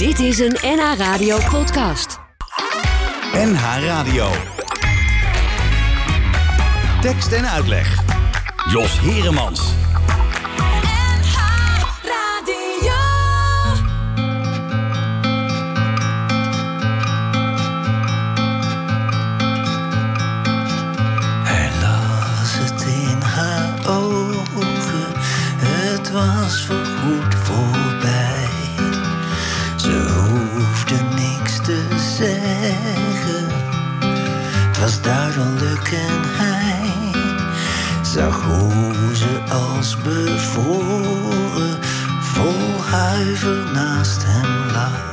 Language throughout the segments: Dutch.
Dit is een NH Radio podcast. NH Radio. Tekst en uitleg. Jos Heremans. Hij las het in haar ogen, het was voorgoed zeggen, het was duidelijk en hij zag hoe ze als bevoren vol huiver naast hem lag.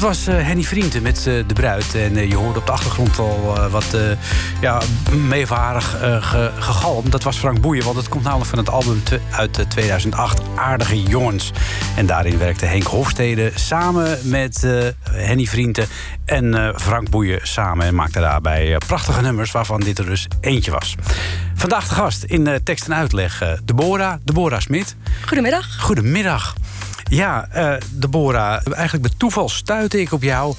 Dat was eh, Henny Vrienden met eh, De Bruid. En eh, je hoorde op de achtergrond al wat ja, meevarig ge- gegalm. Dat was Frank Boeien, want het komt namelijk van het album uit eh, 2008... Aardige Jongens. En daarin werkte Henk Hofstede samen met Henny Vrienden... en Frank Boeien samen en maakte daarbij prachtige nummers... waarvan dit er dus eentje was. Vandaag de gast in tekst en uitleg Deborah, Deborah Smit. Goedemiddag. Goedemiddag. Ja, eh Deborah, eigenlijk bij toeval stuitte ik op jou...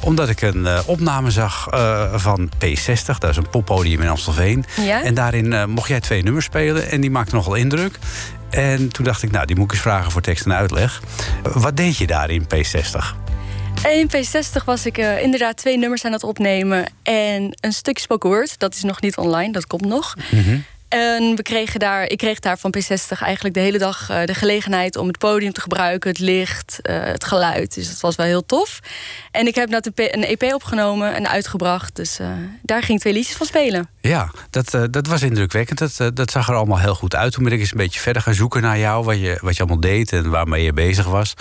omdat ik een eh, opname zag eh, van P60. Dat is een poppodium in Amstelveen. Ja. En daarin mocht jij twee nummers spelen en die maakten nogal indruk. En toen dacht ik, nou, die moet ik eens vragen voor tekst en uitleg. Wat deed je daar in P60? In P60 was ik inderdaad twee nummers aan het opnemen. En een stukje spoken word. Dat is nog niet online, dat komt nog. En we kregen daar, ik kreeg daar van P60 eigenlijk de hele dag eh, de gelegenheid om het podium te gebruiken, het licht, eh, het geluid. Dus dat was wel heel tof. En ik heb net een, EP opgenomen en uitgebracht. Dus eh, daar ging twee liedjes van spelen. Ja, dat, dat was indrukwekkend. Dat, dat zag er allemaal heel goed uit. Toen ben ik eens een beetje verder gaan zoeken naar jou, wat je, wat je allemaal deed en waarmee je bezig was.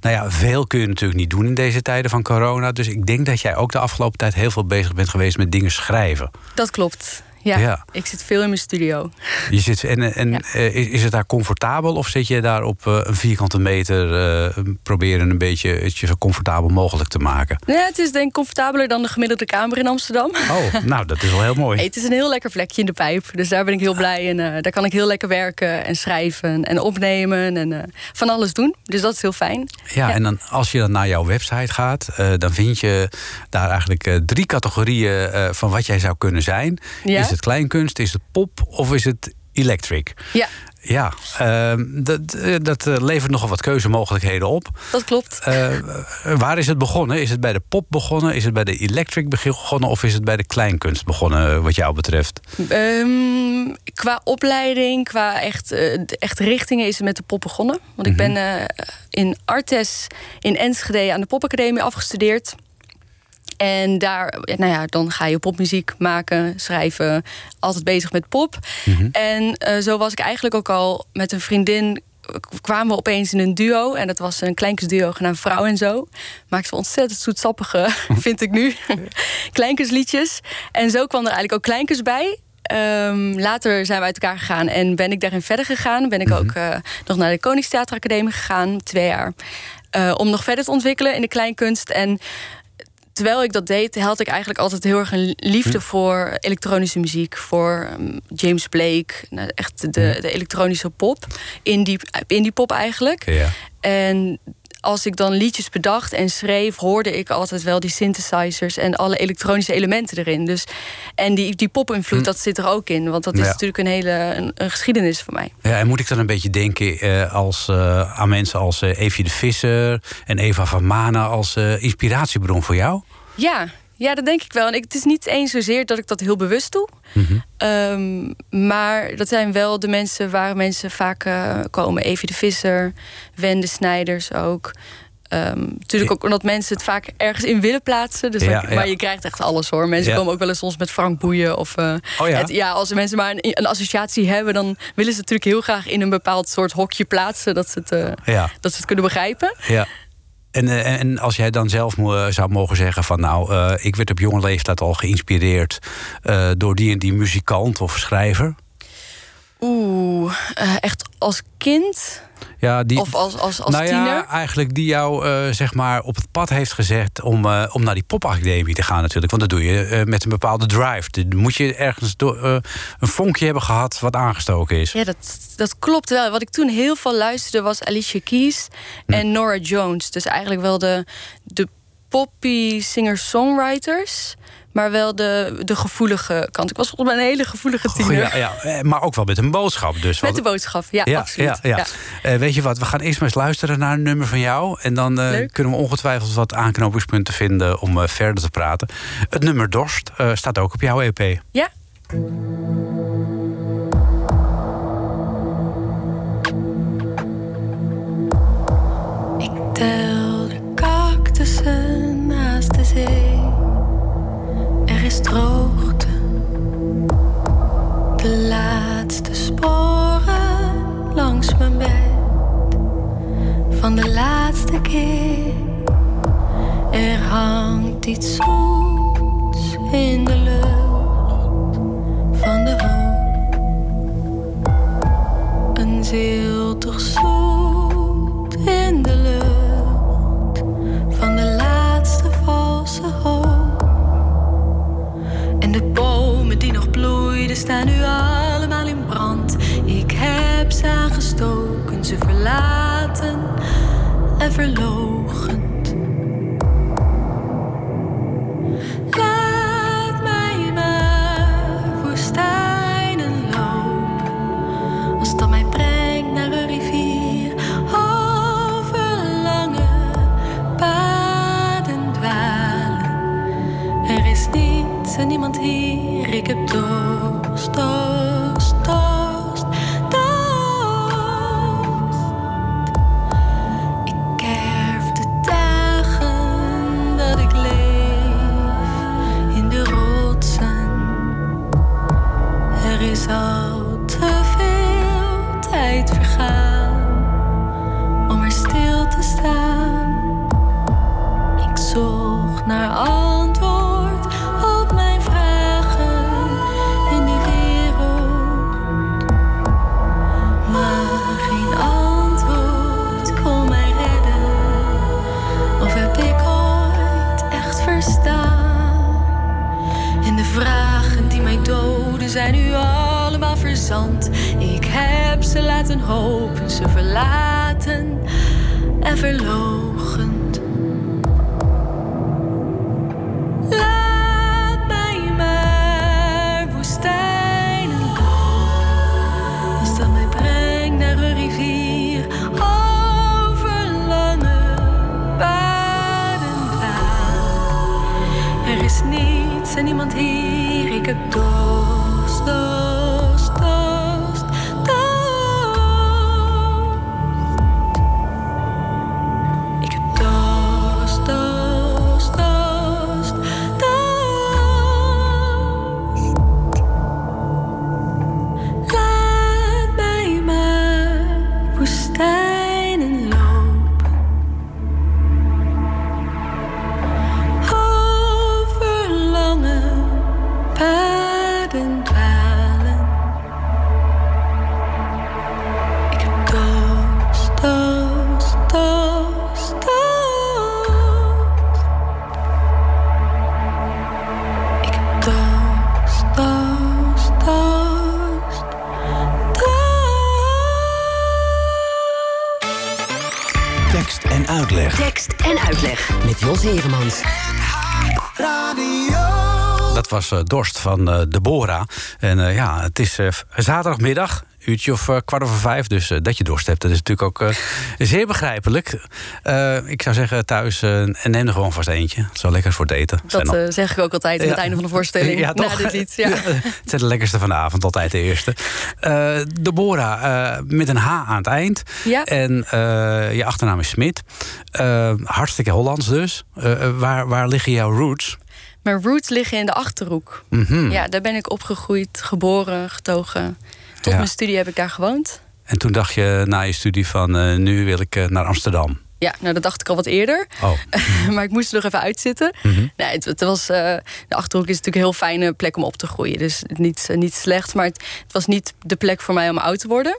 Nou ja, veel kun je natuurlijk niet doen in deze tijden van corona. Dus ik denk dat jij ook de afgelopen tijd heel veel bezig bent geweest met dingen schrijven. Dat klopt. Ja, Ja. ik zit veel in mijn studio. Je zit, en en Ja. eh, is, is het daar comfortabel of zit je daar op eh, een vierkante meter eh, proberen een beetje het je zo comfortabel mogelijk te maken? Ja, het is denk ik comfortabeler dan de gemiddelde kamer in Amsterdam. Oh, nou, dat is wel heel mooi. Hey, het is een heel lekker vlekje in de pijp. Dus daar ben ik heel blij. En daar kan ik heel lekker werken en schrijven en opnemen en van alles doen. Dus dat is heel fijn. Ja, en dan, als je dan naar jouw website gaat, dan vind je daar eigenlijk drie categorieën van wat jij zou kunnen zijn. Ja? Is het kleinkunst, is het pop of is het electric? Ja, Ja, ehm, dat, eh, dat eh, levert nogal wat keuzemogelijkheden op. dat klopt. Eh, waar is het begonnen? Is het bij de pop begonnen? Is het bij de electric begonnen? Of is het bij de kleinkunst begonnen, wat jou betreft? Ehm, qua opleiding, qua echt, echt richtingen is het met de pop begonnen. Want ik ben eh, in Artes in Enschede aan de popacademie afgestudeerd. En daar, nou ja, dan ga je popmuziek maken, schrijven, altijd bezig met pop. En eh, zo was ik eigenlijk ook al met een vriendin kwamen we opeens in een duo. En dat was een kleinkunstduo genaamd Vrouw en Zo. Maakte we ontzettend zoetsappige, vind ik nu, kleinkunstliedjes. En zo kwam er eigenlijk ook kleinkunst bij. Ehm, later zijn we uit elkaar gegaan en ben ik daarin verder gegaan. Ben ik ook eh, nog naar de Koningstheateracademie gegaan, twee jaar. eh, om nog verder te ontwikkelen in de kleinkunst. En terwijl ik dat deed, had ik eigenlijk altijd heel erg een liefde voor elektronische muziek. Voor um, James Blake, nou, echt de, de elektronische pop. Indie, indie pop eigenlijk. Ja. En als ik dan liedjes bedacht en schreef, hoorde ik altijd wel die synthesizers en alle elektronische elementen erin. Dus, en die, die pop-invloed, dat zit er ook in. Want dat is Ja. natuurlijk een hele een, een geschiedenis voor mij. Ja, en moet ik dan een beetje denken eh, als, eh, aan mensen als Evie de Visser en Eva van Mana als eh, inspiratiebron voor jou? Ja, ja, dat denk ik wel. En ik, het is niet eens zozeer dat ik dat heel bewust doe. Ehm, maar dat zijn wel de mensen waar mensen vaak eh, komen. Evie de Visser, Wende Snijders ook. Ehm, natuurlijk ook omdat mensen het vaak ergens in willen plaatsen. Dus Ja, dan- ja. Maar je krijgt echt alles hoor. Mensen Ja. komen ook wel eens soms met Frank Boeien. Of, eh, Oh ja? het- ja, als mensen maar een, een associatie hebben... dan willen ze het natuurlijk heel graag in een bepaald soort hokje plaatsen... dat ze het, eh, dat ze het kunnen begrijpen. Ja. En, eh, en als jij dan zelf mo- zou mogen zeggen van nou, eh, ik werd op jonge leeftijd al geïnspireerd eh, door die en die muzikant of schrijver. Oeh, eh, echt als kind Ja, die, of als, als, als nou tiener? ja, eigenlijk die jou eh, zeg maar op het pad heeft gezet om, eh, om naar die popacademie te gaan natuurlijk. Want dat doe je eh, met een bepaalde drive. Dan moet je ergens door, een vonkje hebben gehad wat aangestoken is. Ja, dat, dat klopt wel. Wat ik toen heel veel luisterde was Alicia Keys en Nora Jones. Dus eigenlijk wel de, de poppy singer-songwriters, maar wel de, de gevoelige kant. Ik was volgens mij een hele gevoelige tiener. Ja, ja, eh, maar ook wel met een boodschap. Dus Met wat- de boodschap, ja, Ja, absoluut. ja, ja. Eh, weet je wat, we gaan eerst maar eens luisteren naar een nummer van jou. En dan eh, kunnen we ongetwijfeld wat aanknopingspunten vinden om eh, verder te praten. Het nummer Dorst eh, staat ook op jouw EP. Ja? Ik tel droogte. De laatste sporen langs mijn bed. Van de laatste keer. Er hangt iets zoets in de lucht van de hoop. Een ziltig zoet bloeiden staan nu allemaal in brand. Ik heb ze aangestoken, ze verlaten en verloochend. Ze laten hopen, ze verlaten en verlogend. Laat mij maar woestijnen lopen. Als dat mij brengt naar een rivier over lange paden. Er is niets en niemand hier, ik heb dorst, was eh, Dorst van eh, Deborah. En eh, ja, het is zaterdagmiddag, uurtje of kwart over vijf. Dus dat je dorst hebt, dat is natuurlijk ook eh, zeer begrijpelijk. Ik zou zeggen thuis, en neem er gewoon vast eentje. Het is wel lekker voor het eten. Dat zeg ik ook altijd aan het einde van de voorstelling. Ja, na dit lied. Ja. het zijn de lekkerste van de avond, altijd de eerste. Deborah, met een H aan het eind. Ja. En je achternaam is Smit. Hartstikke Hollands dus. Waar, waar liggen jouw roots? Mijn roots liggen in de Achterhoek. Mhm. Ja, daar ben ik opgegroeid, geboren, getogen. Tot Ja. mijn studie heb ik daar gewoond. En toen dacht je na je studie van eh, nu wil ik eh, naar Amsterdam. Ja, nou dat dacht ik al wat eerder. Oh, maar ik moest er nog even uitzitten. Mhm. Nee, het, het was, eh, de Achterhoek is natuurlijk een heel fijne plek om op te groeien. Dus niet, niet slecht, maar het, het was niet de plek voor mij om oud te worden.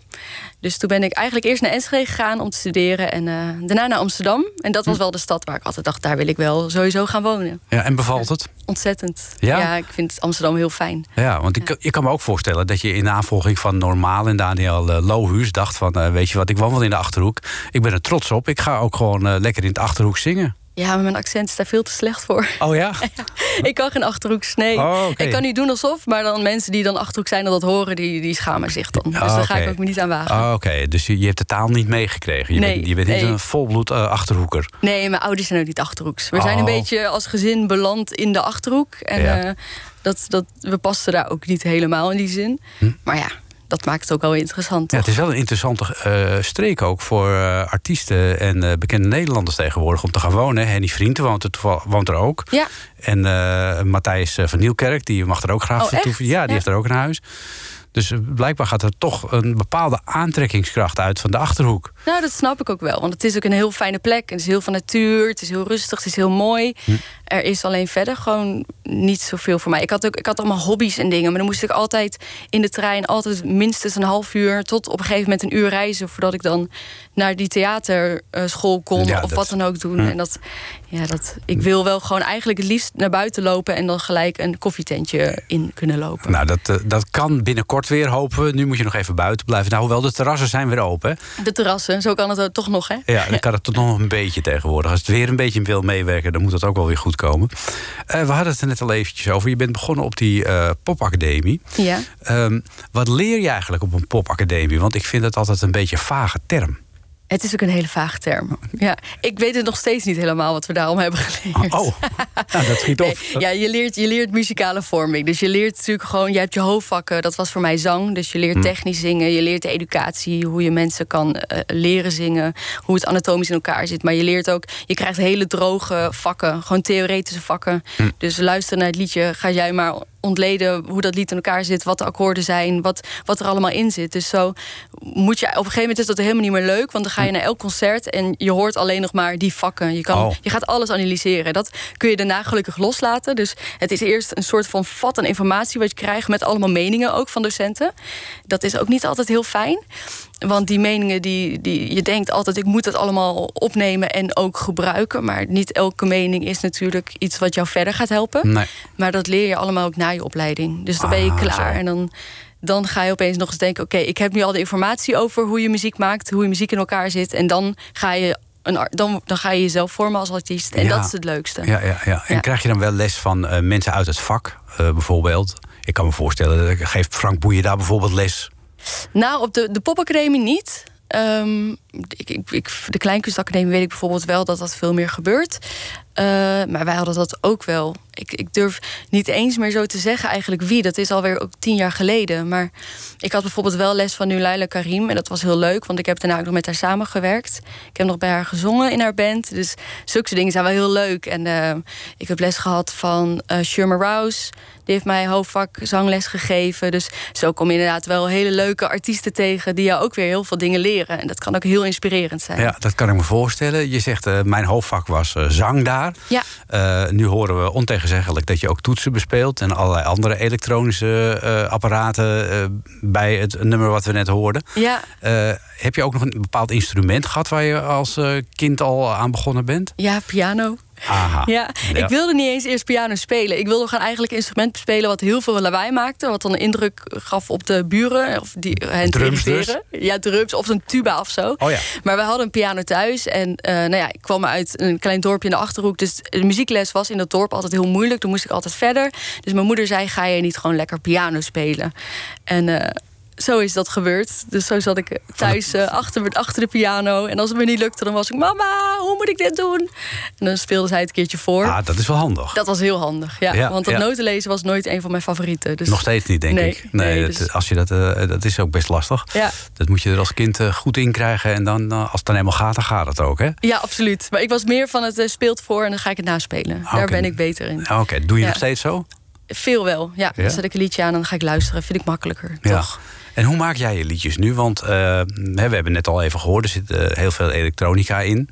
Dus toen ben ik eigenlijk eerst naar Enschede gegaan om te studeren. En eh, daarna naar Amsterdam. En dat Hm. was wel de stad waar ik altijd dacht... daar wil ik wel sowieso gaan wonen. ja, en bevalt het? Ontzettend. Ja? ik vind Amsterdam heel fijn. Ja, want ik, je kan me ook voorstellen dat je in navolging van Normaal en Daniel eh, Lohuus dacht van... eh, weet je wat, ik woon wel in de Achterhoek. Ik ben er trots op. Ik ga ook gewoon lekker in de Achterhoek zingen. Ja, maar mijn accent is daar veel te slecht voor. Oh ja? ik kan geen Achterhoeks, nee. Oh. Ik kan niet doen alsof, maar dan mensen die dan Achterhoek zijn en dat horen... die, die schamen zich dan. Dus Ah, daar ga ik ook me niet aan wagen. Oh, Oké, dus je, je hebt de taal niet meegekregen. Je, Nee, bent, je bent niet een volbloed eh, Achterhoeker. Nee, mijn ouders zijn ook niet Achterhoeks. We zijn een Oh. beetje als gezin beland in de Achterhoek. En Ja. eh, dat, dat, we pasten daar ook niet helemaal in die zin. Maar ja, dat maakt het ook wel interessant. Ja, het is wel een interessante eh, streek ook voor eh, artiesten en eh, bekende Nederlanders tegenwoordig om te gaan wonen. Henny Vrienden woont er, woont er ook. Ja, En Matthijs van Nieuwkerk, die mag er ook graag Oh, echt? Ja, die Ja. heeft er ook een huis. Dus eh, blijkbaar gaat er toch een bepaalde aantrekkingskracht uit van de achterhoek. nou dat snap ik ook wel. Want het is ook een heel fijne plek. Het is heel van natuur, het is heel rustig, het is heel mooi. Hm. Er is alleen verder gewoon niet zoveel voor mij. Ik had, ook, ik had allemaal hobby's en dingen. Maar dan moest ik altijd in de trein, altijd minstens een half uur... tot op een gegeven moment een uur reizen... voordat ik dan naar die theaterschool kon Ja, of dat- wat dan ook doen. Hm. En dat, ja, dat, ik wil wel gewoon eigenlijk het liefst naar buiten lopen... en dan gelijk een koffietentje in kunnen lopen. Nou, dat, eh, dat kan binnenkort weer, hopen we. Nu moet je nog even buiten blijven. Nou, hoewel de terrassen zijn weer open. hè. De terrassen, zo kan het toch nog, hè? Ja, dan kan het toch nog een beetje tegenwoordig. Als het weer een beetje wil meewerken, dan moet dat ook wel weer goed komen. Eh, we hadden het er net al eventjes over. Je bent begonnen op die eh, popacademie. Ja. Ehm, wat leer je eigenlijk op een popacademie? Want ik vind het altijd een beetje een vage term. Het is ook een hele vage term. Ja, ik weet het nog steeds niet helemaal wat we daarom hebben geleerd. Oh, nou, dat schiet op. Nee, ja, je leert, je leert muzikale vorming. Dus je leert natuurlijk gewoon, je hebt je hoofdvakken. Dat was voor mij zang. Dus je Hm. leert technisch zingen. Je leert de educatie, hoe je mensen kan eh, leren zingen. Hoe het anatomisch in elkaar zit. Maar je leert ook, je krijgt hele droge vakken. Gewoon theoretische vakken. Hm. Dus luister naar het liedje. Ga jij maar ontleden hoe dat lied in elkaar zit. Wat de akkoorden zijn. Wat, wat er allemaal in zit. Dus zo moet je, op een gegeven moment is dat helemaal niet meer leuk. Want dan ga je naar elk concert en je hoort alleen nog maar die vakken. Je, kan, Oh. je gaat alles analyseren. Dat kun je daarna gelukkig loslaten. Dus het is eerst een soort van vat aan informatie wat je krijgt met allemaal meningen ook van docenten. Dat is ook niet altijd heel fijn. Want die meningen, die, die, je denkt altijd, ik moet het allemaal opnemen en ook gebruiken. Maar niet elke mening is natuurlijk iets wat jou verder gaat helpen. Nee. Maar dat leer je allemaal ook na je opleiding. Dus dan ben je Ah, klaar zo. en dan dan ga je opeens nog eens denken: oké, ik heb nu al de informatie over hoe je muziek maakt, hoe je muziek in elkaar zit. En dan ga je. Een, dan, dan ga je jezelf vormen als artiest. En Ja. dat is het leukste. Ja, ja, ja. En Ja. krijg je dan wel les van eh, mensen uit het vak, eh, bijvoorbeeld? Ik kan me voorstellen, dat- geeft Frank Boeien daar bijvoorbeeld les? Nou, op de, de popacademie niet. Ehm, ik, ik, ik, de Kleinkunstacademie weet ik bijvoorbeeld wel dat dat veel meer gebeurt. Eh, maar wij hadden dat ook wel. Ik, ik durf niet eens meer zo te zeggen eigenlijk wie. Dat is alweer ook tien jaar geleden. Maar ik had bijvoorbeeld wel les van Nulaila Karim. En dat was heel leuk, want ik heb daarna ook nog met haar samengewerkt. Ik heb nog bij haar gezongen in haar band. Dus zulke dingen zijn wel heel leuk. En eh, ik heb les gehad van Sherma Rouse. Die heeft mij hoofdvak zangles gegeven. Dus zo kom je inderdaad wel hele leuke artiesten tegen... die jou ook weer heel veel dingen leren. En dat kan ook heel inspirerend zijn. Ja, dat kan ik me voorstellen. Je zegt, eh, mijn hoofdvak was eh, zang daar. Ja. Eh, nu horen we ontegenzeggelijk dat je ook toetsen bespeelt... en allerlei andere elektronische apparaten bij het nummer wat we net hoorden. Ja, heb je ook nog een bepaald instrument gehad... waar je als kind al aan begonnen bent? ja, piano. Aha. Ja, ik wilde niet eens eerst piano spelen. Ik wilde gewoon eigenlijk een instrument bespelen wat heel veel lawaai maakte. Wat dan een indruk gaf op de buren. Of die hen te Drums dus? Ja, drums of een tuba of zo. Oh ja. Maar we hadden een piano thuis. En eh, nou ja, ik kwam uit een klein dorpje in de Achterhoek. Dus de muziekles was in dat dorp altijd heel moeilijk. Toen moest ik altijd verder. Dus mijn moeder zei, ga je niet gewoon lekker piano spelen? En... eh, zo is dat gebeurd. Dus zo zat ik thuis eh, achter, achter de piano. En als het me niet lukte, dan was ik... Mama, hoe moet ik dit doen? En dan speelde zij het een keertje voor. Ah, dat is wel handig. Dat was heel handig, ja. Ja, Want dat ja. notenlezen was nooit een van mijn favorieten. Dus Nog steeds niet, denk Nee, ik. Nee, nee, dat, dus- als je dat, eh, dat is ook best lastig. Ja. Dat moet je er als kind eh, goed in krijgen. En dan, als het dan eenmaal gaat, dan gaat het ook, hè? Ja, absoluut. Maar ik was meer van het speelt voor en dan ga ik het naspelen. Daar Ah, oké. ben ik beter in. Ah, Oké, doe je nog steeds zo? Veel wel, ja. Dan zet ik een liedje aan en dan ga ik luisteren. Vind ik makkelijker, Ja. toch? En hoe maak jij je liedjes nu? Want eh, we hebben net al even gehoord, er zit eh, heel veel elektronica in.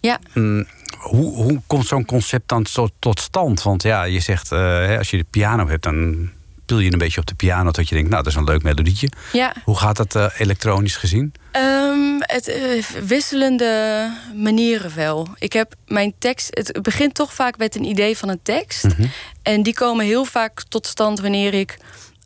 Ja. Mm, hoe, hoe komt zo'n concept dan tot, tot stand? Want ja, je zegt, eh, als je de piano hebt, dan pil je een beetje op de piano... tot je denkt, nou, dat is een leuk melodietje. Ja. Hoe gaat dat elektronisch gezien? Ehm, het wisselende manieren wel. Ik heb mijn tekst. Het begint toch vaak met een idee van een tekst. En die komen heel vaak tot stand wanneer ik.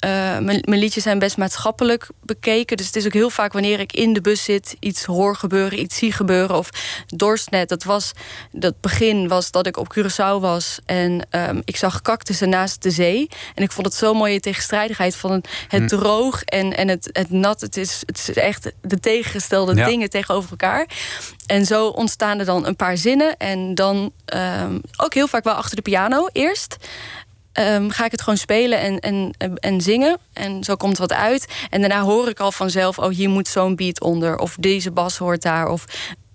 Eh, mijn, mijn liedjes zijn best maatschappelijk bekeken. Dus het is ook heel vaak wanneer ik in de bus zit, iets hoor gebeuren, iets zie gebeuren. Of Dorstnet, dat was. Dat begin was dat ik op Curaçao was. En ehm, ik zag cactussen naast de zee. En ik vond het zo mooie tegenstrijdigheid van het droog en, en het, het nat. Het is, het is echt de tegengestelde Ja. dingen tegenover elkaar. En zo ontstaan er dan een paar zinnen. En dan ehm, ook heel vaak wel achter de piano eerst. Ehm, ga ik het gewoon spelen en, en, en- en zingen. En zo komt wat uit. En daarna hoor ik al vanzelf... oh, hier moet zo'n beat onder. Of deze bas hoort daar. Of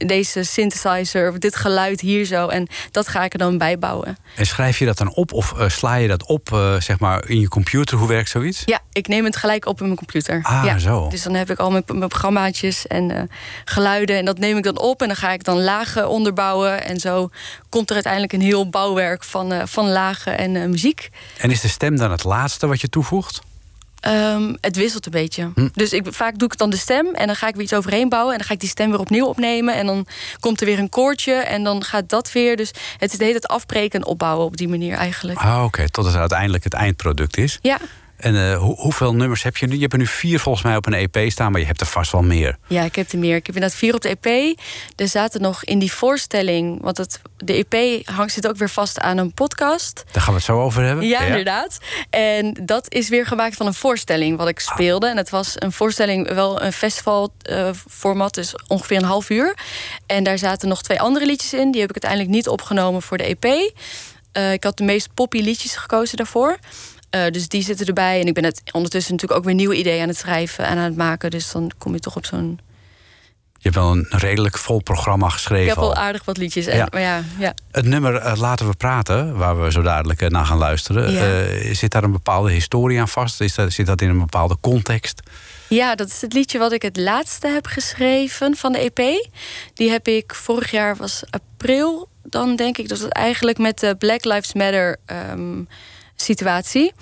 deze synthesizer. Of dit geluid hier zo. En dat ga ik er dan bij bouwen. En schrijf je dat dan op of eh, sla je dat op eh, zeg maar in je computer? Hoe werkt zoiets? Ja, ik neem het gelijk op in mijn computer. Ah, ja. zo. Dus dan heb ik al mijn, mijn programmaatjes en eh, geluiden. En dat neem ik dan op. En dan ga ik dan lagen onderbouwen. En zo komt er uiteindelijk een heel bouwwerk van, van lagen en muziek. En is de stem dan het laatste wat je toevoegt? Ehm, het wisselt een beetje. Hm. Dus ik, vaak doe ik dan de stem en dan ga ik weer iets overheen bouwen. En dan ga ik die stem weer opnieuw opnemen. En dan komt er weer een koortje en dan gaat dat weer. Dus het is de hele tijd afbreken en opbouwen op die manier eigenlijk. Ah, oké, tot het uiteindelijk het eindproduct is. Ja, En eh, hoe- hoeveel nummers heb je nu? Je hebt er nu vier volgens mij op een EP staan, maar je hebt er vast wel meer. ja, ik heb er meer. Ik heb inderdaad vier op de EP. Er zaten nog in die voorstelling, want het, de EP hangt, zit ook weer vast aan een podcast. Daar gaan we het zo over hebben. Ja, inderdaad. En dat is weer gemaakt van een voorstelling wat ik speelde. En het was een voorstelling, wel een festivalformat, dus ongeveer een half uur. En daar zaten nog twee andere liedjes in. Die heb ik uiteindelijk niet opgenomen voor de EP. Eh, ik had de meest poppy liedjes gekozen daarvoor. Eh, dus die zitten erbij. En ik ben het ondertussen natuurlijk ook weer nieuwe ideeën aan het schrijven en aan het maken. Dus dan kom je toch op zo'n. Je hebt wel een redelijk vol programma Ik geschreven. heb wel al. aardig wat liedjes. En, Ja. Maar ja, ja. Het nummer eh, Laten we praten, waar we zo dadelijk eh, naar gaan luisteren. Ja. zit daar een bepaalde historie aan vast? Is dat, zit dat in een bepaalde context? Ja, dat is het liedje wat ik het laatste heb geschreven van de EP. Die heb ik vorig jaar, was april, dan denk ik. Dat het eigenlijk met de Black Lives Matter ehm, situatie.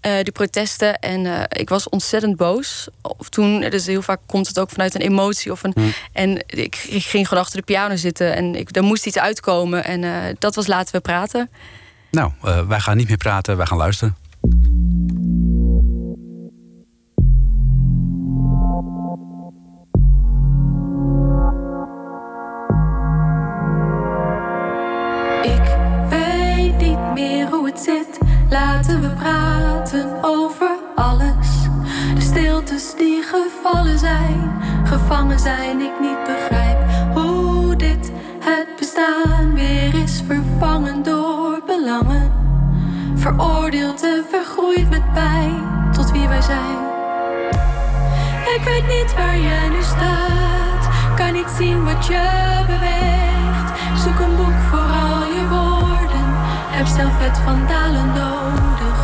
eh, die protesten. En eh, ik was ontzettend boos. Of toen, dus heel vaak komt het ook vanuit een emotie. Of een, En ik, ik ging gewoon achter de piano zitten. En ik, er moest iets uitkomen. En eh, dat was Laten we praten. Nou, wij gaan niet meer praten, wij gaan luisteren. praten, we praten over alles. De stiltes die gevallen zijn, gevangen zijn, ik niet begrijp hoe dit het bestaan weer is vervangen door belangen. Veroordeeld en vergroeid met pijn tot wie wij zijn. Ik weet niet waar jij nu staat, kan niet zien wat je beweegt heb zelf het vandalen nodig.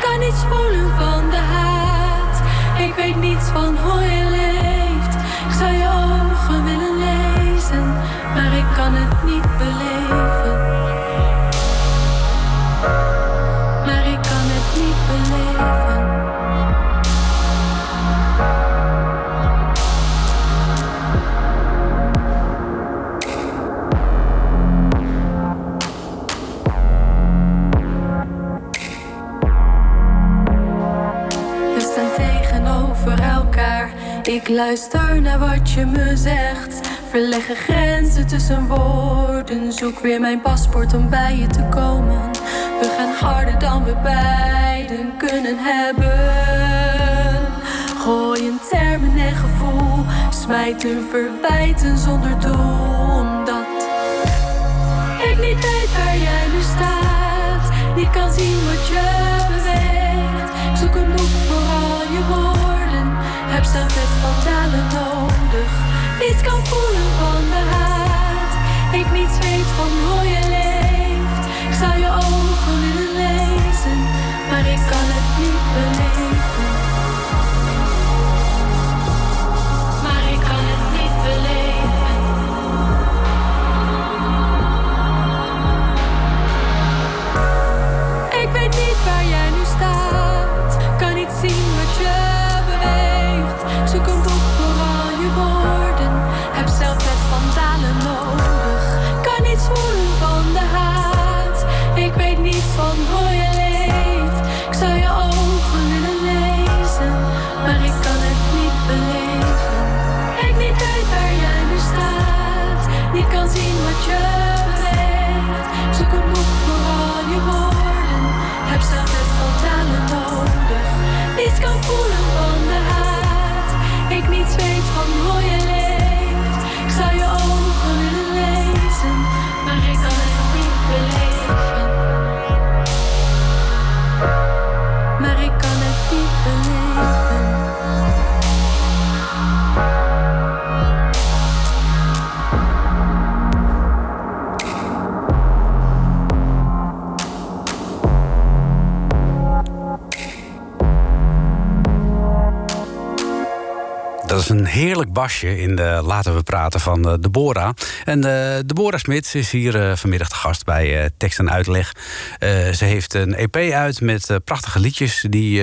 Kan niets voelen van de haat, ik weet niets van hoe je leeft. Ik zou je ogen willen lezen, maar ik kan het niet beleven. Maar ik kan het niet beleven. Ik luister naar wat je me zegt. Verleggen grenzen tussen woorden. Zoek weer mijn paspoort om bij je te komen. We gaan harder dan we beiden kunnen hebben. Gooien termen en gevoel. Smijten verwijten zonder doel. Omdat ik niet weet waar jij nu staat. Niet kan zien wat je Zelf het vandalen nodig. Niets kan voelen van de haat. Ik niets weet van hoe je leeft. Basje in de Laten we praten van uh, Deborah. En uh, Deborah Smits is hier uh, vanmiddag te gast bij uh, Tekst en Uitleg. ze heeft een EP uit met prachtige liedjes die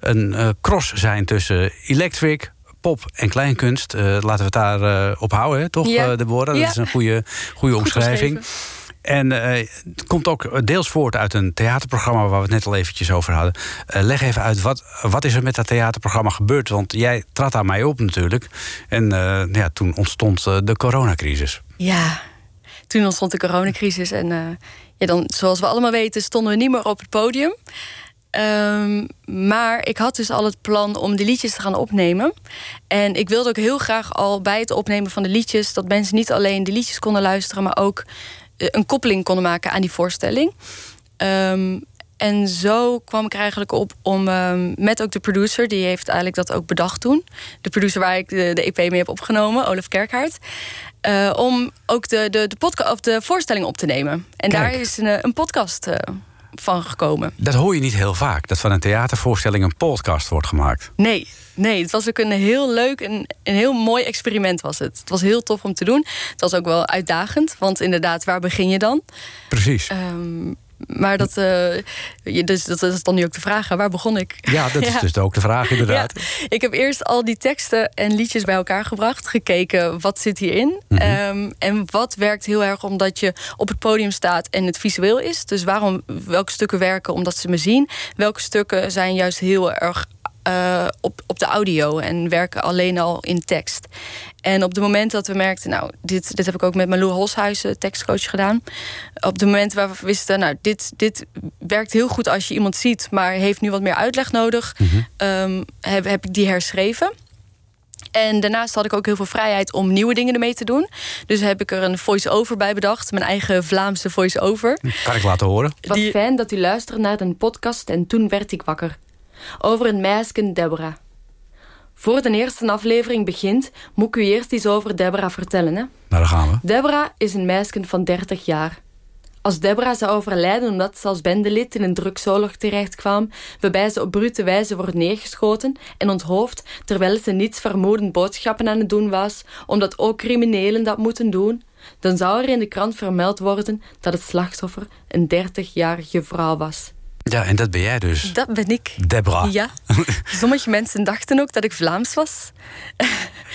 een cross zijn tussen electric, pop en kleinkunst. laten we het daar op houden, hè? toch, Ja. Deborah? Ja. Dat is een goede, goede omschrijving. En eh, het komt ook deels voort uit een theaterprogramma waar we het net al eventjes over hadden. Eh, leg even uit, wat, wat is er met dat theaterprogramma gebeurd? Want jij trad aan mij op natuurlijk. En eh, ja, toen ontstond de coronacrisis. Ja, toen ontstond de coronacrisis. En ja, dan, zoals we allemaal weten, stonden we niet meer op het podium. Ehm, maar ik had dus al het plan om die liedjes te gaan opnemen. En ik wilde ook heel graag al bij het opnemen van de liedjes... dat mensen niet alleen de liedjes konden luisteren... maar ook een koppeling konden maken aan die voorstelling. Ehm, en zo kwam ik er eigenlijk op om ehm, met ook de producer... die heeft eigenlijk dat ook bedacht toen. De producer waar ik de, de EP mee heb opgenomen, Olaf Kerkhaard... eh, om ook de, de, de, podca- of de voorstelling op te nemen. En Kijk. daar is een, eh, een podcast eh, van gekomen. Dat hoor je niet heel vaak, dat van een theatervoorstelling een podcast wordt gemaakt. Nee, nee, het was ook een heel leuk en een heel mooi experiment was het. Het was heel tof om te doen. Het was ook wel uitdagend, want inderdaad, waar begin je dan? Precies. Ehm, maar dat, eh, dus, dat is dan nu ook de vraag, waar begon ik? Ja, dat is Ja. dus ook de vraag inderdaad. Ja, ik heb eerst al die teksten en liedjes bij elkaar gebracht. Gekeken wat zit hierin. Ehm, en wat werkt heel erg omdat je op het podium staat en het visueel is. Dus waarom welke stukken werken omdat ze me zien. Welke stukken zijn juist heel erg eh, op, op de audio en werken alleen al in tekst. En op het moment dat we merkten, nou, dit, dit heb ik ook met Malou Holshuizen, tekstcoach, gedaan. Op het moment waar we wisten, nou, dit, dit werkt heel goed als je iemand ziet, maar heeft nu wat meer uitleg nodig, ehm, heb, heb ik die herschreven. En daarnaast had ik ook heel veel vrijheid om nieuwe dingen ermee te doen. Dus heb ik er een voice-over bij bedacht. Mijn eigen Vlaamse voice-over. Kan ik laten horen? Wat Die- fijn dat u luistert naar een podcast en toen werd ik wakker. Over een meisje, Deborah. Voor de eerste aflevering begint, moet ik u eerst iets over Deborah vertellen. Hè? Nou, daar gaan we. Deborah is een meisje van 30 jaar. Als Deborah zou overlijden omdat ze als bendelid in een drugsoorlog terechtkwam, waarbij ze op brute wijze wordt neergeschoten en onthoofd terwijl ze niets vermoedend boodschappen aan het doen was, omdat ook criminelen dat moeten doen, dan zou er in de krant vermeld worden dat het slachtoffer een 30-jarige vrouw was. Ja, en dat ben jij dus. Dat ben ik. Deborah. Ja. Sommige mensen dachten ook dat ik Vlaams was.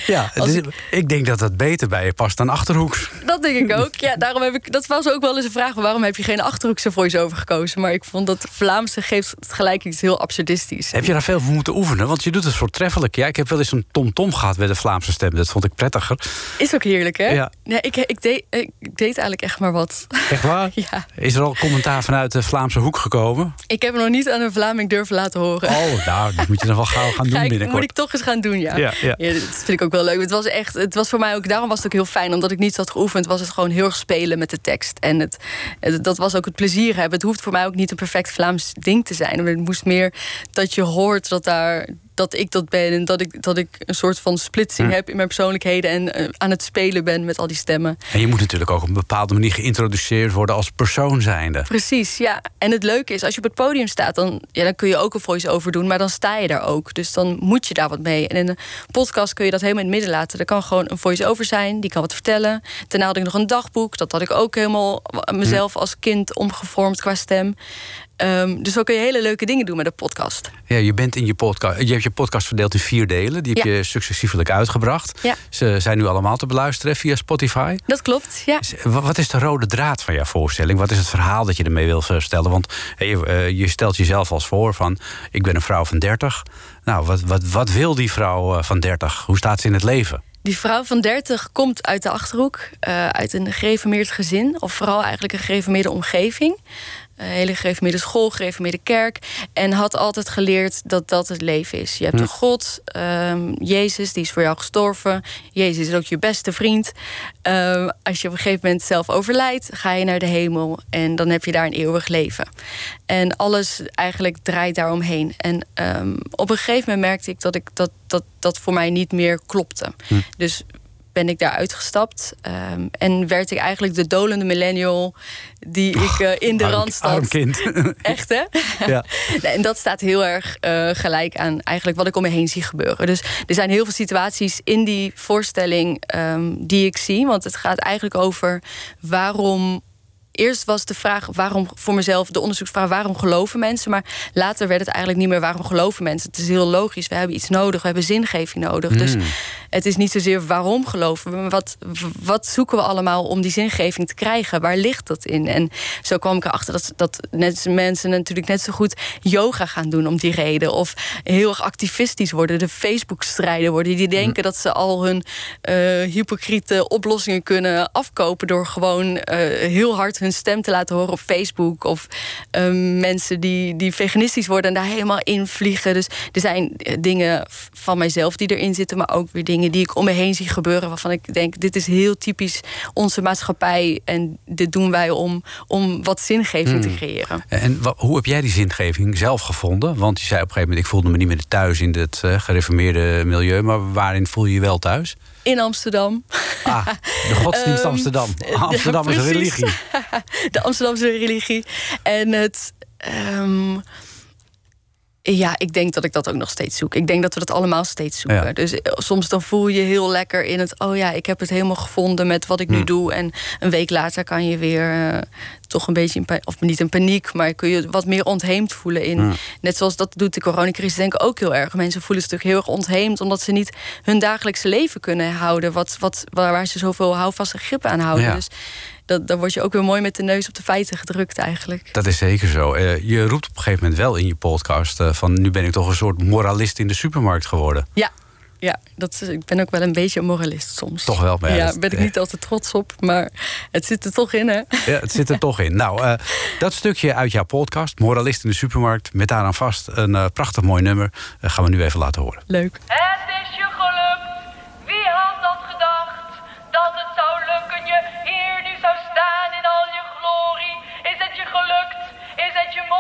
Ja, dus ik... denk dat dat beter bij je past dan Achterhoeks. Dat denk ik ook. Ja, daarom heb ik, dat was ook wel eens een vraag. Waarom heb je geen Achterhoekse voice-over gekozen? Maar ik vond dat Vlaamse geeft het gelijk iets heel absurdistisch. Heb je daar veel voor moeten oefenen? Want je doet het voortreffelijk. Ja, ik heb wel eens een tom-tom gehad met de Vlaamse stem. Dat vond ik prettiger. Is ook heerlijk, hè? Ja. ik, ik, deed, ik deed eigenlijk echt maar wat. Echt waar? Ja. Is er al commentaar vanuit de Vlaamse hoek gekomen? Ik heb hem nog niet aan een Vlaming durven laten horen. Oh, nou, dat moet je nog wel gauw gaan doen ik, binnenkort. moet ik toch eens gaan doen, ja. Ja, ja. dat vind ik ook wel leuk. Het was echt, het was voor mij ook, daarom was het ook heel fijn. Omdat ik niet had geoefend, was het gewoon heel erg spelen met de tekst. En het, het- dat was ook het plezier hebben. Het hoeft voor mij ook niet een perfect Vlaams ding te zijn. Het moest meer dat je hoort dat daar dat ik dat ben en dat ik, dat ik een soort van splitsing Hm. heb in mijn persoonlijkheden en eh, aan het spelen ben met al die stemmen. En je moet natuurlijk ook op een bepaalde manier geïntroduceerd worden als persoon zijnde. Precies, ja. En het leuke is, als je op het podium staat, dan, ja, dan kun je ook een voice-over doen, maar dan sta je daar ook. Dus dan moet je daar wat mee. En in een podcast kun je dat helemaal in het midden laten. Er kan gewoon een voice-over zijn, die kan wat vertellen. Daarna had ik nog een dagboek, dat had ik ook helemaal mezelf als kind omgevormd qua stem. Ehm, dus zo kun je hele leuke dingen doen met een podcast. Ja, je, bent in je, podcast, je hebt je podcast verdeeld in vier delen. Die heb Ja. je successievelijk uitgebracht. Ja. Ze zijn nu allemaal te beluisteren via Spotify. Dat klopt, ja. Wat is de rode draad van jouw voorstelling? Wat is het verhaal dat je ermee wil vertellen? Want je, eh, je stelt jezelf als voor van... ik ben een vrouw van 30. Nou, wat, wat, wat wil die vrouw eh, van 30? Hoe staat ze in het leven? Die vrouw van 30 komt uit de achterhoek, eh, uit een gereformeerd gezin, of vooral eigenlijk een gereformeerde omgeving. Een hele gereformeerde school, gereformeerde kerk. En had altijd geleerd dat dat het leven is. Je hebt een God, ehm, Jezus, die is voor jou gestorven. Jezus is ook je beste vriend. Ehm, als je op een gegeven moment zelf overlijdt, ga je naar de hemel. En dan heb je daar een eeuwig leven. En alles eigenlijk draait daaromheen. En ehm, op een gegeven moment merkte ik dat ik dat, dat, dat voor mij niet meer klopte. Dus ben ik daar uitgestapt. ehm, en werd ik eigenlijk de dolende millennial die ik eh, in de Arm- Randstad... Arm kind. Echt, hè? Ja. En dat staat heel erg eh, gelijk aan eigenlijk wat ik om me heen zie gebeuren. Dus er zijn heel veel situaties in die voorstelling ehm, die ik zie. Want het gaat eigenlijk over waarom. Eerst was de vraag waarom voor mezelf, de onderzoeksvraag waarom geloven mensen. Maar later werd het eigenlijk niet meer waarom geloven mensen. Het is heel logisch. We hebben iets nodig, we hebben zingeving nodig. Dus het is niet zozeer waarom geloven we, maar wat, wat zoeken we allemaal om die zingeving te krijgen? Waar ligt dat in? En zo kwam ik erachter dat, dat net, mensen natuurlijk net zo goed yoga gaan doen om die reden. Of heel erg activistisch worden, de Facebook-strijden worden. Die denken dat ze al hun eh, hypocriete oplossingen kunnen afkopen door gewoon eh, heel hard hun stem te laten horen op Facebook. Of eh, mensen die, die veganistisch worden en daar helemaal in vliegen. Dus er zijn dingen van mijzelf die erin zitten, maar ook weer dingen die ik om me heen zie gebeuren. Waarvan ik denk, dit is heel typisch onze maatschappij. En dit doen wij om, om wat zingeving te creëren. En hoe heb jij die zingeving zelf gevonden? Want je zei op een gegeven moment... ik voelde me niet meer thuis in het eh, gereformeerde milieu... maar waarin voel je je wel thuis? In Amsterdam. Ah, de godsdienst Ehm, Amsterdam. ja, Amsterdam is een precies. religie. de Amsterdamse religie. En het. ehm, ja, ik denk dat ik dat ook nog steeds zoek. Ik denk dat we dat allemaal steeds zoeken. Ja. Dus eh, soms dan voel je heel lekker in het... oh ja, ik heb het helemaal gevonden met wat ik nu Hmm. doe. En een week later kan je weer eh, toch een beetje... In of niet in paniek, maar kun je wat meer ontheemd voelen. In, Hmm. Net zoals dat doet de coronacrisis denk ik ook heel erg. Mensen voelen zich natuurlijk heel erg ontheemd... omdat ze niet hun dagelijkse leven kunnen houden... Wat, wat, waar, ze zoveel houvaste grip aan houden. Ja. Dus dat, dan word je ook weer mooi met de neus op de feiten gedrukt eigenlijk. Dat is zeker zo. Eh, je roept op een gegeven moment wel in je podcast... eh, van nu ben ik toch een soort moralist in de supermarkt geworden. Ja, ja dat is, ik ben ook wel een beetje een moralist soms. Toch wel, maar ja, daar ben ik niet altijd trots op, maar het zit er toch in, hè? Ja, het zit er toch in. Nou, eh, dat stukje uit jouw podcast, Moralist in de supermarkt... met daaraan vast een eh, prachtig mooi nummer... eh, gaan we nu even laten horen. Leuk.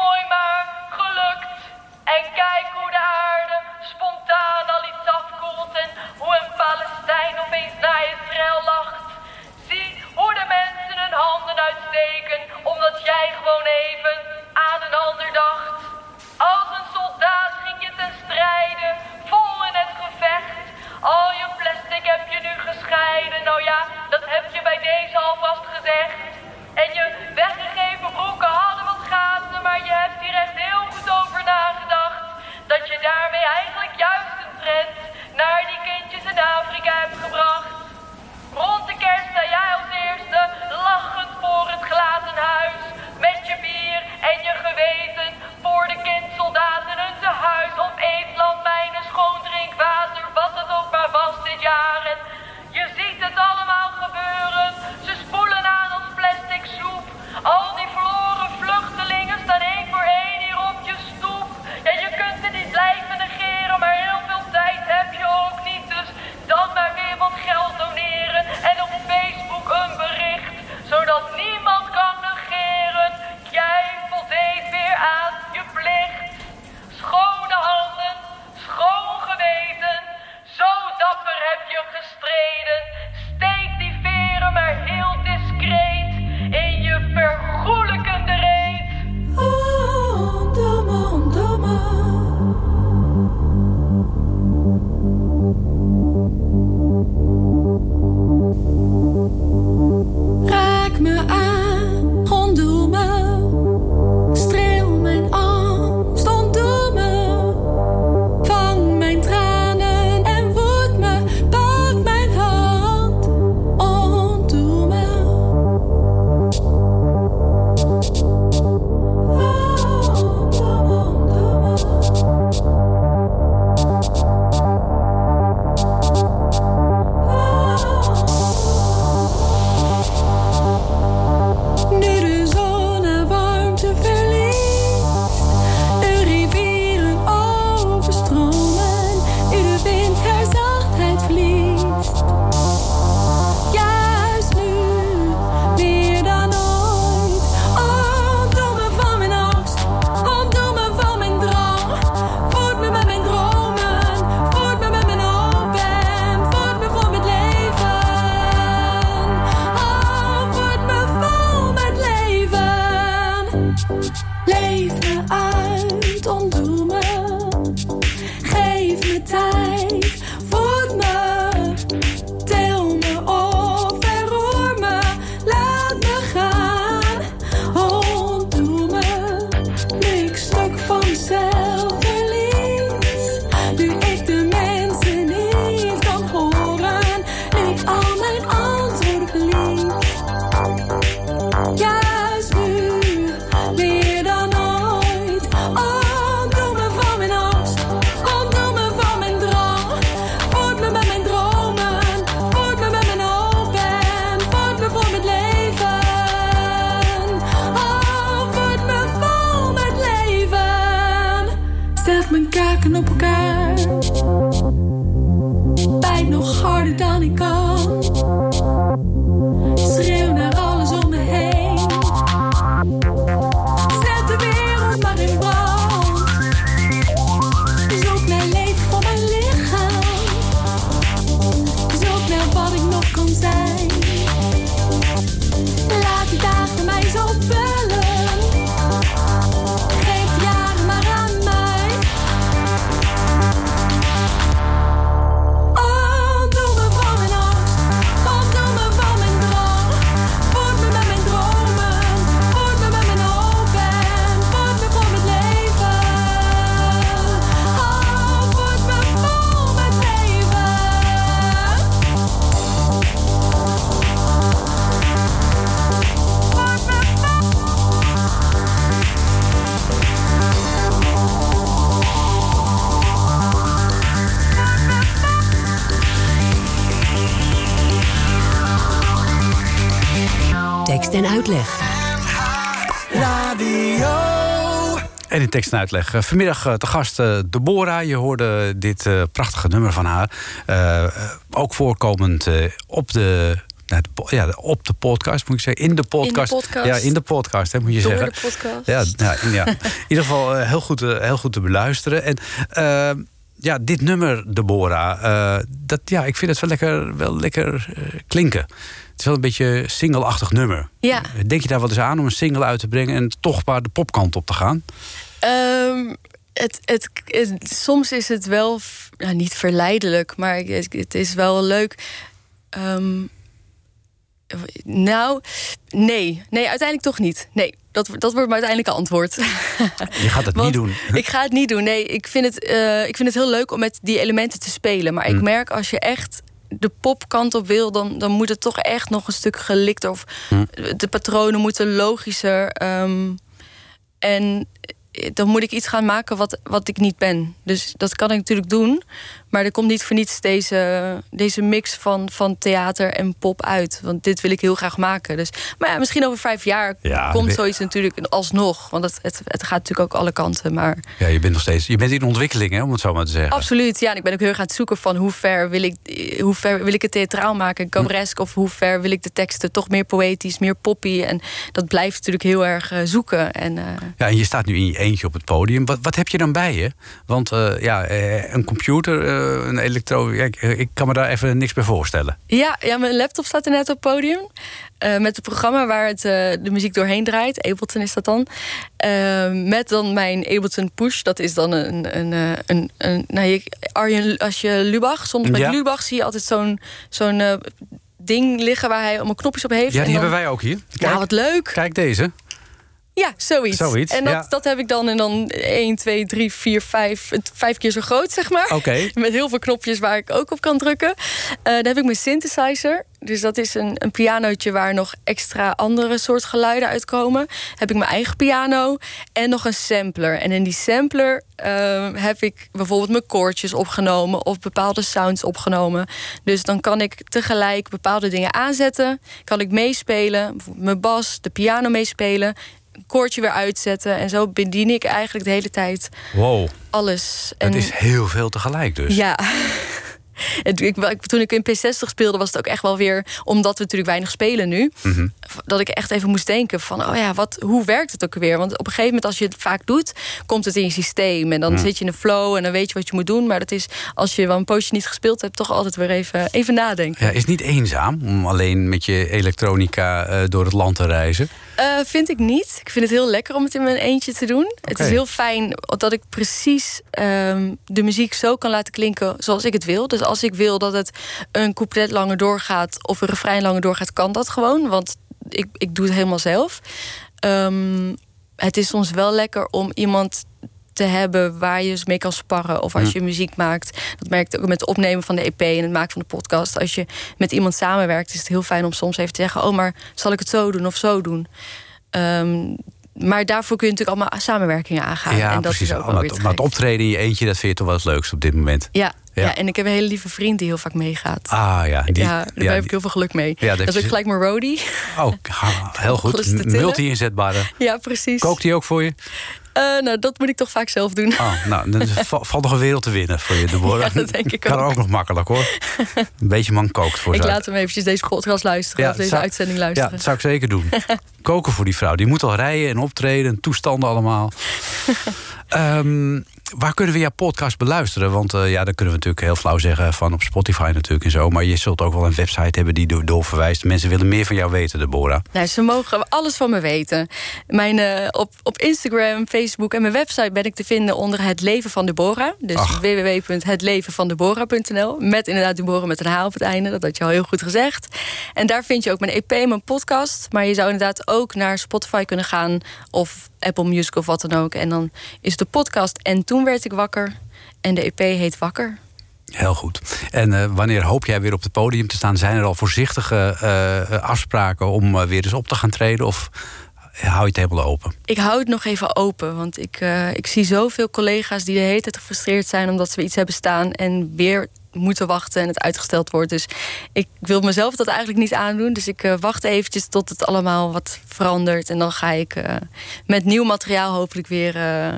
mooi maar gelukt. En kijk hoe de aarde mijn kaken op elkaar. Bijt nog harder dan ik kan. Tekst en uitleg. Eh, Vanmiddag eh, te gast eh, Deborah. Je hoorde dit prachtige nummer van haar. Ook voorkomend op de... nou, de ja, op de podcast, moet ik zeggen. In de podcast. podcast. Ja, in de podcast, hè, moet je Door zeggen. de podcast. Ja, ja, in- ja. in ieder geval heel, goed, heel goed te beluisteren. En ja, dit nummer, Deborah, eh, dat, ja, ik vind het wel lekker, wel lekker klinken. Het is wel een beetje single-achtig nummer. Ja. Denk je daar wel eens aan om een single uit te brengen... en toch maar de popkant op te gaan? Ehm, het, het, het- soms is het wel nou, niet verleidelijk, maar het, het is wel leuk. Ehm, nou, nee. Nee, uiteindelijk toch niet. Nee, dat, dat wordt mijn uiteindelijke antwoord. Je gaat het niet doen. Ik ga het niet doen. Nee, ik vind het, eh, ik vind het heel leuk om met die elementen te spelen. Maar ik merk als je echt de popkant op wil, dan, dan moet het toch echt nog een stuk gelikter. Of Hm. de patronen moeten logischer. ehm, en dan moet ik iets gaan maken wat, wat ik niet ben. Dus dat kan ik natuurlijk doen. Maar er komt niet voor niets deze, deze mix van, van theater en pop uit. Want dit wil ik heel graag maken. Dus, maar ja, misschien over vijf jaar Ja, komt zoiets natuurlijk alsnog. Want het, het, het gaat natuurlijk ook alle kanten. Maar Ja, je bent nog steeds... Je bent in ontwikkeling, hè, om het zo maar te zeggen. absoluut, ja. En ik ben ook heel erg aan het zoeken van hoe ver wil ik, hoe ver wil ik het theatraal maken, cabaresk, of hoe ver wil ik de teksten toch meer poëtisch, meer poppy. En dat blijft natuurlijk heel erg eh, zoeken. En, eh, Ja, en je staat nu in je eentje op het podium. Wat, wat heb je dan bij je? Want eh, ja, een computer, een elektro... Ja, ik, ik kan me daar even niks bij voorstellen. Ja, ja, mijn laptop staat er net op het podium. Eh, met het programma waar het, eh, de muziek doorheen draait. Ableton is dat dan. Eh, met dan mijn Ableton Push. Dat is dan een... een, eh, een, een nou, je, Arjen, als je Lubach, soms met Ja. Lubach zie je altijd zo'n zo'n eh, ding liggen... waar hij allemaal knopjes op heeft. Ja, die dan- hebben wij ook hier. Kijk, Ja, wat leuk. kijk deze. Ja, zoiets. Zoiets, en dat, ja. dat heb ik dan en dan 1, 2, 3, 4, 5... het Vijf keer zo groot, zeg maar. Met heel veel knopjes waar ik ook op kan drukken. Eh, dan heb ik mijn synthesizer. Dus dat is een, een pianootje waar nog extra andere soort geluiden uitkomen. Heb ik mijn eigen piano en nog een sampler. En in die sampler eh, heb ik bijvoorbeeld mijn koortjes opgenomen of bepaalde sounds opgenomen. Dus dan kan ik tegelijk bepaalde dingen aanzetten. Kan ik meespelen, bijvoorbeeld mijn bas, de piano meespelen. Een koortje weer uitzetten. En zo bedien ik eigenlijk de hele tijd Wow, alles. En- is heel veel tegelijk dus. ja. Toen ik in P60 speelde, was het ook echt wel weer... omdat we natuurlijk weinig spelen nu... Mhm. dat ik echt even moest denken van... oh ja, wat, hoe werkt het ook weer? Want op een gegeven moment als je het vaak doet... komt het in je systeem en dan Mhm. zit je in een flow... en dan weet je wat je moet doen. Maar dat is, als je wel een poosje niet gespeeld hebt... toch altijd weer even, even nadenken. Ja, is het niet eenzaam om alleen met je elektronica eh, door het land te reizen? Eh, vind ik niet. Ik vind het heel lekker om het in mijn eentje te doen. Het is heel fijn dat ik precies ehm, de muziek zo kan laten klinken zoals ik het wil. Dus als ik wil dat het een couplet langer doorgaat of een refrein langer doorgaat, kan dat gewoon. Want ik, ik doe het helemaal zelf. Ehm, het is soms wel lekker om iemand te hebben waar je eens mee kan sparren. Of als je muziek maakt. Dat merk ik ook met het opnemen van de EP en het maken van de podcast. Als je met iemand samenwerkt, is het heel fijn om soms even te zeggen: Oh, maar zal ik het zo doen of zo doen? Ehm, maar daarvoor kun je natuurlijk allemaal samenwerkingen aangaan. ja, en dat precies. is ook maar, weer het- maar optreden in je eentje, dat vind je toch wel het leukste op dit moment. Ja, Ja. en ik heb een hele lieve vriend die heel vaak meegaat. Ah ja, die, ja, daar ja, heb ik heel veel geluk mee. Ja, dat is ook gelijk mijn roadie. Oh, heel goed. Multi-inzetbare. Ja, precies. Kookt die ook voor je? Eh, nou, dat moet ik toch vaak zelf doen. Oh, nou, dan va- valt nog een wereld te winnen voor je, Deborah. Ja, dat denk ik kan ook. ook nog makkelijk, hoor. Een beetje man kookt voor ik laat hem eventjes deze podcast luisteren. of deze zou- uitzending Ja, luisteren. dat zou ik zeker doen. Koken voor die vrouw. Die moet al rijden en optreden en toestanden allemaal. Ehm, waar kunnen we jouw podcast beluisteren? Want eh, ja, dan kunnen we natuurlijk heel flauw zeggen van op Spotify natuurlijk en zo. Maar je zult ook wel een website hebben die door- doorverwijst. Mensen willen meer van jou weten, Deborah. Nou, ze mogen alles van me weten. Mijn, eh, op, op Instagram, Facebook en mijn website ben ik te vinden onder Het Leven van Deborah. Dus Ach. www.hetlevenvandeborah.nl. Met inderdaad Deborah met een H op het einde. Dat had je al heel goed gezegd. En daar vind je ook mijn EP, mijn podcast. Maar je zou inderdaad ook naar Spotify kunnen gaan. Of Apple Music of wat dan ook. En dan is de podcast En Toen werd ik wakker. En de EP heet Wakker. Heel goed. En eh, wanneer hoop jij weer op het podium te staan? Zijn er al voorzichtige eh, afspraken om eh, weer eens op te gaan treden? Of hou je het helemaal open? Ik hou het nog even open, want ik, eh, ik zie zoveel collega's die de hele tijd gefrustreerd zijn omdat ze iets hebben staan en weer moeten wachten en het uitgesteld wordt. Dus ik wil mezelf dat eigenlijk niet aandoen. Dus ik eh, wacht eventjes tot het allemaal wat verandert. En dan ga ik eh, met nieuw materiaal hopelijk weer eh,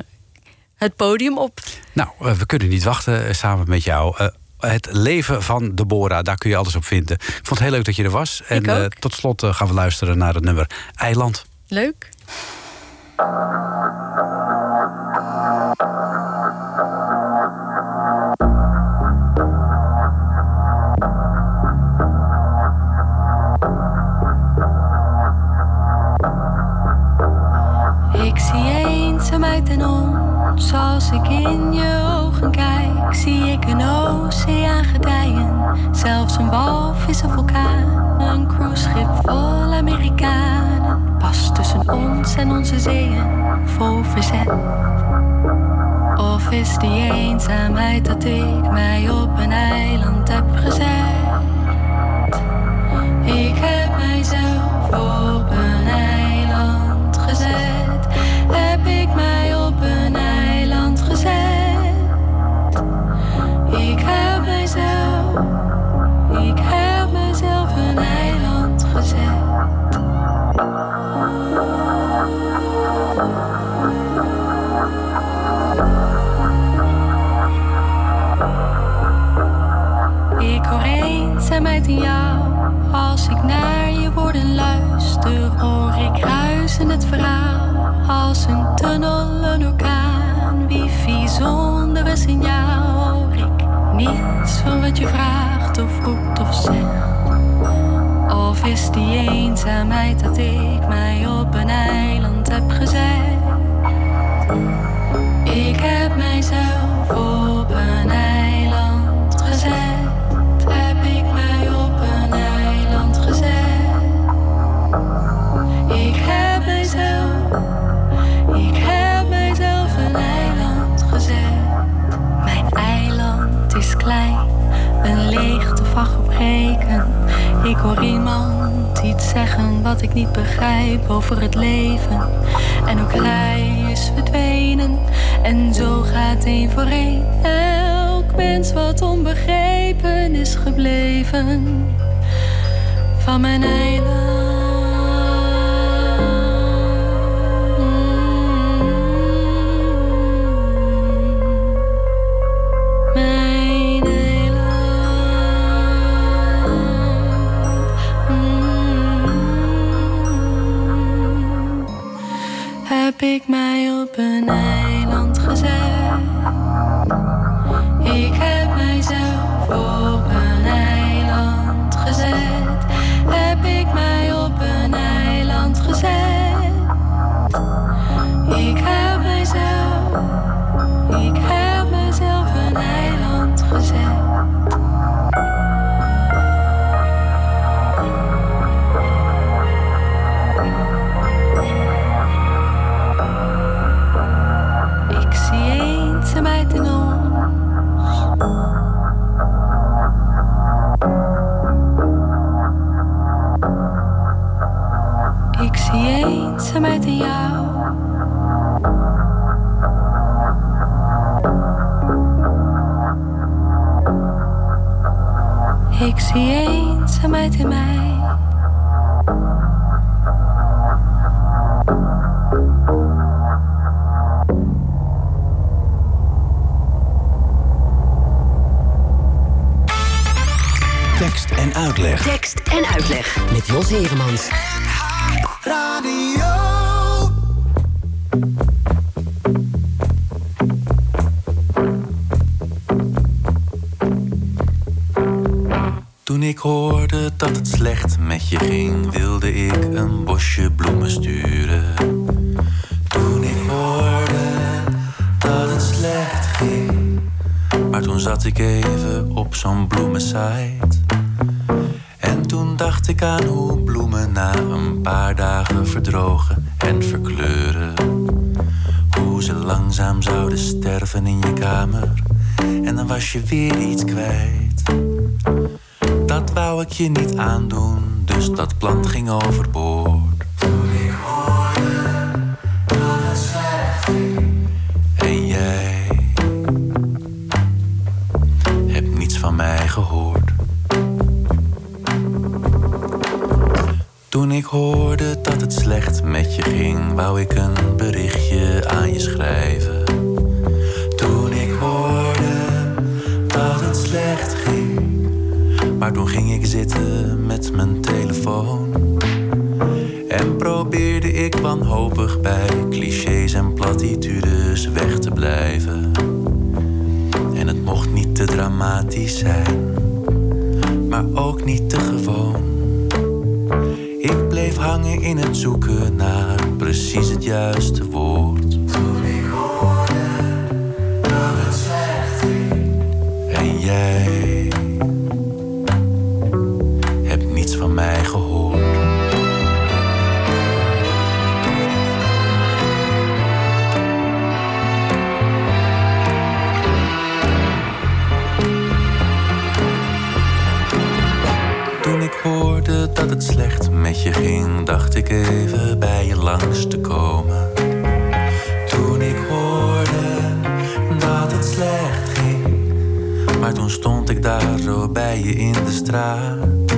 het podium op. Nou, we kunnen niet wachten samen met jou. Het leven van Deborah, daar kun je alles op vinden. Ik vond het heel leuk dat je er was. En tot slot gaan we luisteren naar het nummer Eiland. Leuk. En als ik in je ogen kijk. Zie ik een oceaan gedijen, zelfs een walvis een vulkaan. Een cruiseschip vol Amerikanen, pas tussen ons en onze zeeën, vol verzet. Of is die eenzaamheid dat ik mij op een eiland heb gezet? Ik heb mijzelf op een eiland gezet. Verhaal. Als een tunnel, een orkaan, wifi zonder een signaal. Niets van wat je vraagt of roept of zegt. Of is die eenzaamheid dat ik mij op een eiland heb gezet? Ik heb mijzelf op een eiland gezet. Heb ik mij op een eiland gezet. Ik Ik hoor iemand iets zeggen wat ik niet begrijp over het leven. En ook hij is verdwenen, en zo gaat één voor één. Elk mens wat onbegrepen is gebleven van mijn eiland. Toen ik hoorde dat het slecht met je ging, wilde ik een bosje bloemen sturen. Toen ik hoorde dat het slecht ging, maar toen zat ik even op zo'n bloemensite. En toen dacht ik aan hoe bloemen na een paar dagen verdrogen en verkleuren. Hoe ze langzaam zouden sterven in je kamer. En dan was je weer iets kwijt. Dat wou ik je niet aandoen, dus dat plan ging overboord. Dacht ik even bij je langs te komen. Toen ik hoorde dat het slecht ging, maar toen stond ik daar zo bij je in de straat.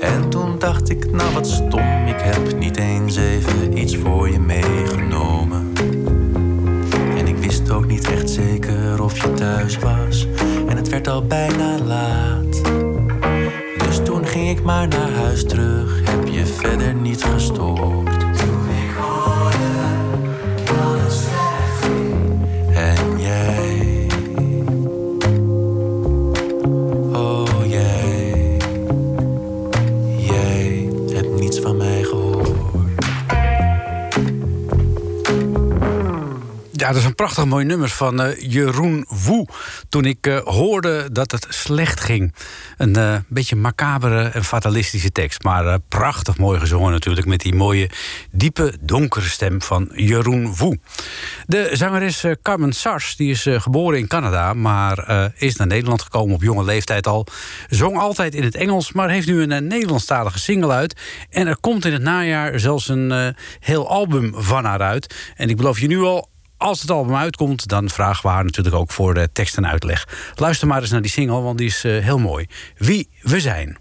En toen dacht ik, nou wat stom, ik heb niet eens even iets voor je meegenomen. En ik wist ook niet echt zeker of je thuis was, en het werd al bijna laat. Dus toen ging ik maar naar huis terug, verder niet gestoord. Toen ik hoorde dat het. En jij, oh jij, jij hebt niets van mij gehoord. Ja, dat is een prachtig mooi nummer van eh, Jeroen Woe. Toen ik eh, hoorde dat het slecht ging. Een eh, beetje macabere en fatalistische tekst. Maar eh, prachtig mooi gezongen natuurlijk. Met die mooie, diepe, donkere stem van Jeroen Woe. De zangeres Carmen Sars die is geboren in Canada. Maar is naar Nederland gekomen op jonge leeftijd al. Zong altijd in het Engels. Maar heeft nu een Nederlandstalige single uit. En er komt in het najaar zelfs een heel album van haar uit. En ik beloof je nu al als het album uitkomt, dan vragen we haar natuurlijk ook voor de tekst en uitleg. Luister maar eens naar die single, want die is eh, heel mooi. Wie we zijn.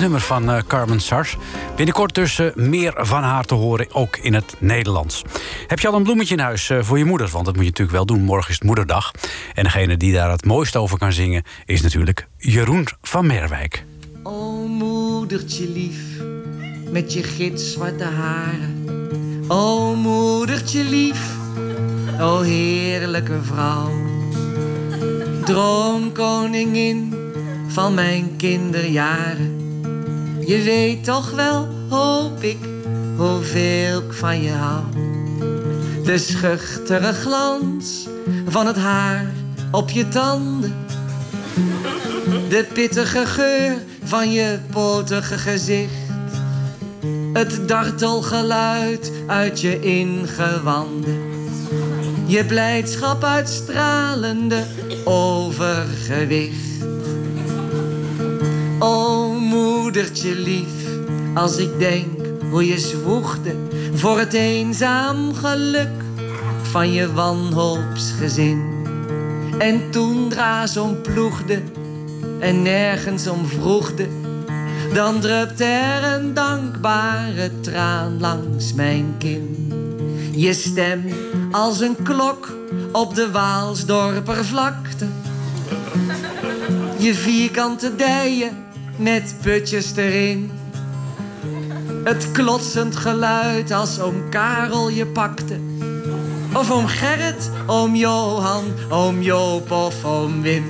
Nummer van uh, Carmen Sars. Binnenkort dus uh, meer van haar te horen, ook in het Nederlands. Heb je al een bloemetje in huis uh, voor je moeder? Want dat moet je natuurlijk wel doen. Morgen is het moederdag. En degene die daar het mooist over kan zingen... is natuurlijk Jeroen van Merwijk. O moedertje lief, met je gitzwarte haren. O moedertje lief, o heerlijke vrouw. Droomkoningin van mijn kinderjaren. Je weet toch wel, hoop ik, hoeveel ik van je hou. De schuchtere glans van het haar op je tanden. De pittige geur van je potige gezicht. Het dartelgeluid uit je ingewanden. Je blijdschap uitstralende overgewicht. O moedertje lief, als ik denk hoe je zwoegde voor het eenzaam geluk van je wanhoopsgezin. En toen draas omploegde en nergens om vroegde, dan drupte er een dankbare traan langs mijn kin. Je stem als een klok op de Waalsdorper vlakte. Je vierkante dijen met putjes erin. Het klotsend geluid als oom Karel je pakte. Of oom Gerrit, oom Johan, oom Joop of oom Wim.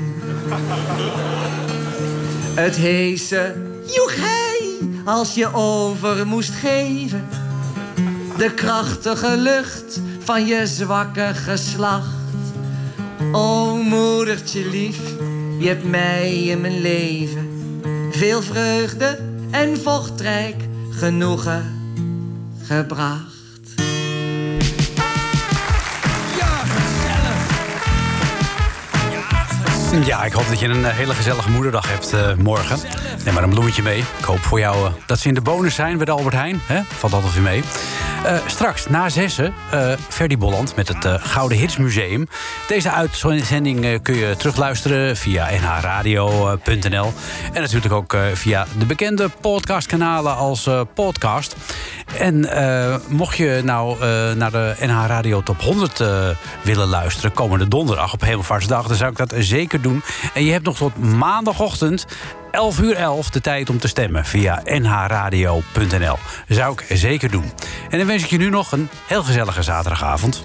Het heese joegei als je over moest geven. De krachtige lucht van je zwakke geslacht. O moedertje lief, je hebt mij in mijn leven veel vreugde en vochtrijk genoegen gebracht. Ja, ik hoop dat je een eh, hele gezellige moederdag hebt uh, morgen. Neem maar een bloemetje mee. Ik hoop voor jou uh, dat ze in de bonus zijn bij de Albert Heijn. Hè? Valt altijd weer mee. Uh, straks, na zessen, uh, Ferdy Bolland met het uh, Gouden Hits Museum. Deze uitzending kun je terugluisteren via nhradio.nl. En natuurlijk ook via de bekende podcastkanalen als podcast. En mocht je nou naar de NH Radio Top 100 willen luisteren... komende donderdag op Hemelvaartsdag, dan zou ik dat zeker doen. En je hebt nog tot maandagochtend 11 uur 11 de tijd om te stemmen via nhradio.nl. Zou ik zeker doen. En dan wens ik je nu nog een heel gezellige zaterdagavond.